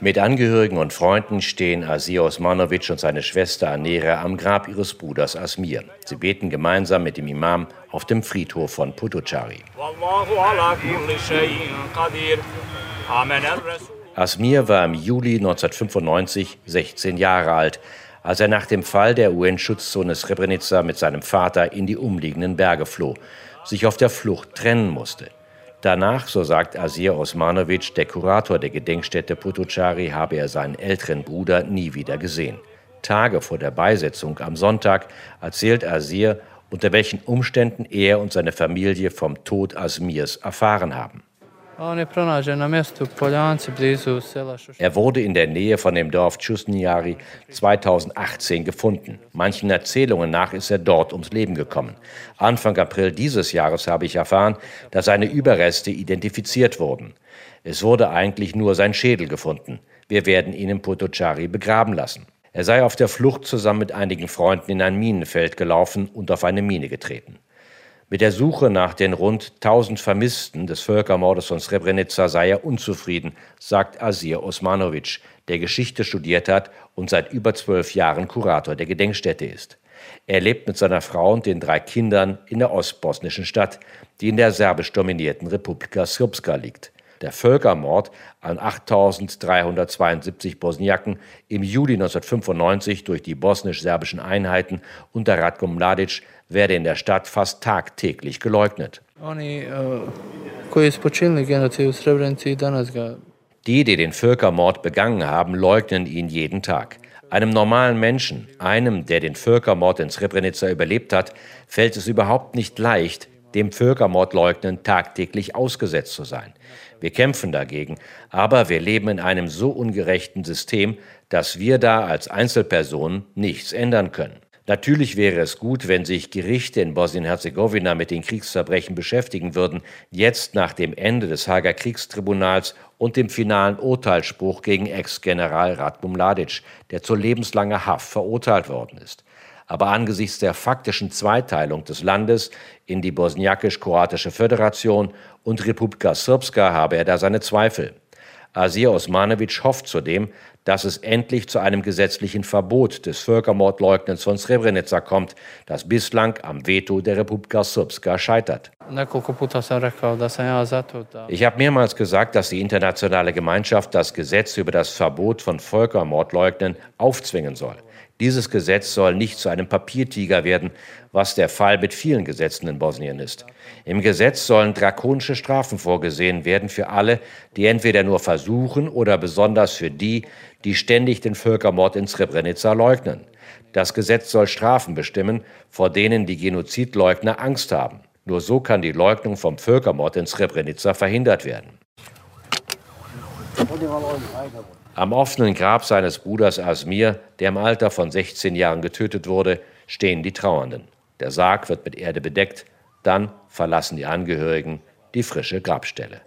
Mit Angehörigen und Freunden stehen Asir Osmanovic und seine Schwester Anera am Grab ihres Bruders Asmir. Sie beten gemeinsam mit dem Imam auf dem Friedhof von Putuchari. Asmir war im Juli 1995 16 Jahre alt, als er nach dem Fall der UN-Schutzzone Srebrenica mit seinem Vater in die umliegenden Berge floh, sich auf der Flucht trennen musste. Danach, so sagt Asir Osmanovic, der Kurator der Gedenkstätte Putuchari, habe er seinen älteren Bruder nie wieder gesehen. Tage vor der Beisetzung am Sonntag erzählt Asir, unter welchen Umständen er und seine Familie vom Tod Asmirs erfahren haben. Er wurde in der Nähe von dem Dorf Chusniari 2018 gefunden. Manchen Erzählungen nach ist er dort ums Leben gekommen. Anfang April dieses Jahres habe ich erfahren, dass seine Überreste identifiziert wurden. Es wurde eigentlich nur sein Schädel gefunden. Wir werden ihn in Potocari begraben lassen. Er sei auf der Flucht zusammen mit einigen Freunden in ein Minenfeld gelaufen und auf eine Mine getreten. Mit der Suche nach den rund 1000 Vermissten des Völkermordes von Srebrenica sei er unzufrieden, sagt Asir Osmanovic, der Geschichte studiert hat und seit über zwölf Jahren Kurator der Gedenkstätte ist. Er lebt mit seiner Frau und den drei Kindern in der ostbosnischen Stadt, die in der serbisch dominierten Republika Srpska liegt. Der Völkermord an 8.372 Bosniaken im Juli 1995 durch die bosnisch-serbischen Einheiten unter Ratko Mladic werde in der Stadt fast tagtäglich geleugnet. Eh, die, die den Völkermord begangen haben, leugnen ihn jeden Tag. Einem normalen Menschen, einem, der den Völkermord in Srebrenica überlebt hat, fällt es überhaupt nicht leicht, dem Völkermordleugnen tagtäglich ausgesetzt zu sein. Wir kämpfen dagegen, aber wir leben in einem so ungerechten System, dass wir da als Einzelpersonen nichts ändern können. Natürlich wäre es gut, wenn sich Gerichte in Bosnien-Herzegowina mit den Kriegsverbrechen beschäftigen würden, jetzt nach dem Ende des Hager Kriegstribunals und dem finalen Urteilsspruch gegen Ex-General Ratko Mladic, der zu lebenslanger Haft verurteilt worden ist aber angesichts der faktischen Zweiteilung des Landes in die bosniakisch-kroatische Föderation und Republika Srpska habe er da seine Zweifel. Asir Osmanovic hofft zudem, dass es endlich zu einem gesetzlichen Verbot des Völkermordleugnens von Srebrenica kommt, das bislang am Veto der Republika Srpska scheitert. Ich habe mehrmals gesagt, dass die internationale Gemeinschaft das Gesetz über das Verbot von Völkermordleugnen aufzwingen soll. Dieses Gesetz soll nicht zu einem Papiertiger werden, was der Fall mit vielen Gesetzen in Bosnien ist. Im Gesetz sollen drakonische Strafen vorgesehen werden für alle, die entweder nur versuchen oder besonders für die, die ständig den Völkermord in Srebrenica leugnen. Das Gesetz soll Strafen bestimmen, vor denen die Genozidleugner Angst haben. Nur so kann die Leugnung vom Völkermord in Srebrenica verhindert werden. Am offenen Grab seines Bruders Asmir, der im Alter von 16 Jahren getötet wurde, stehen die Trauernden. Der Sarg wird mit Erde bedeckt, dann verlassen die Angehörigen die frische Grabstelle.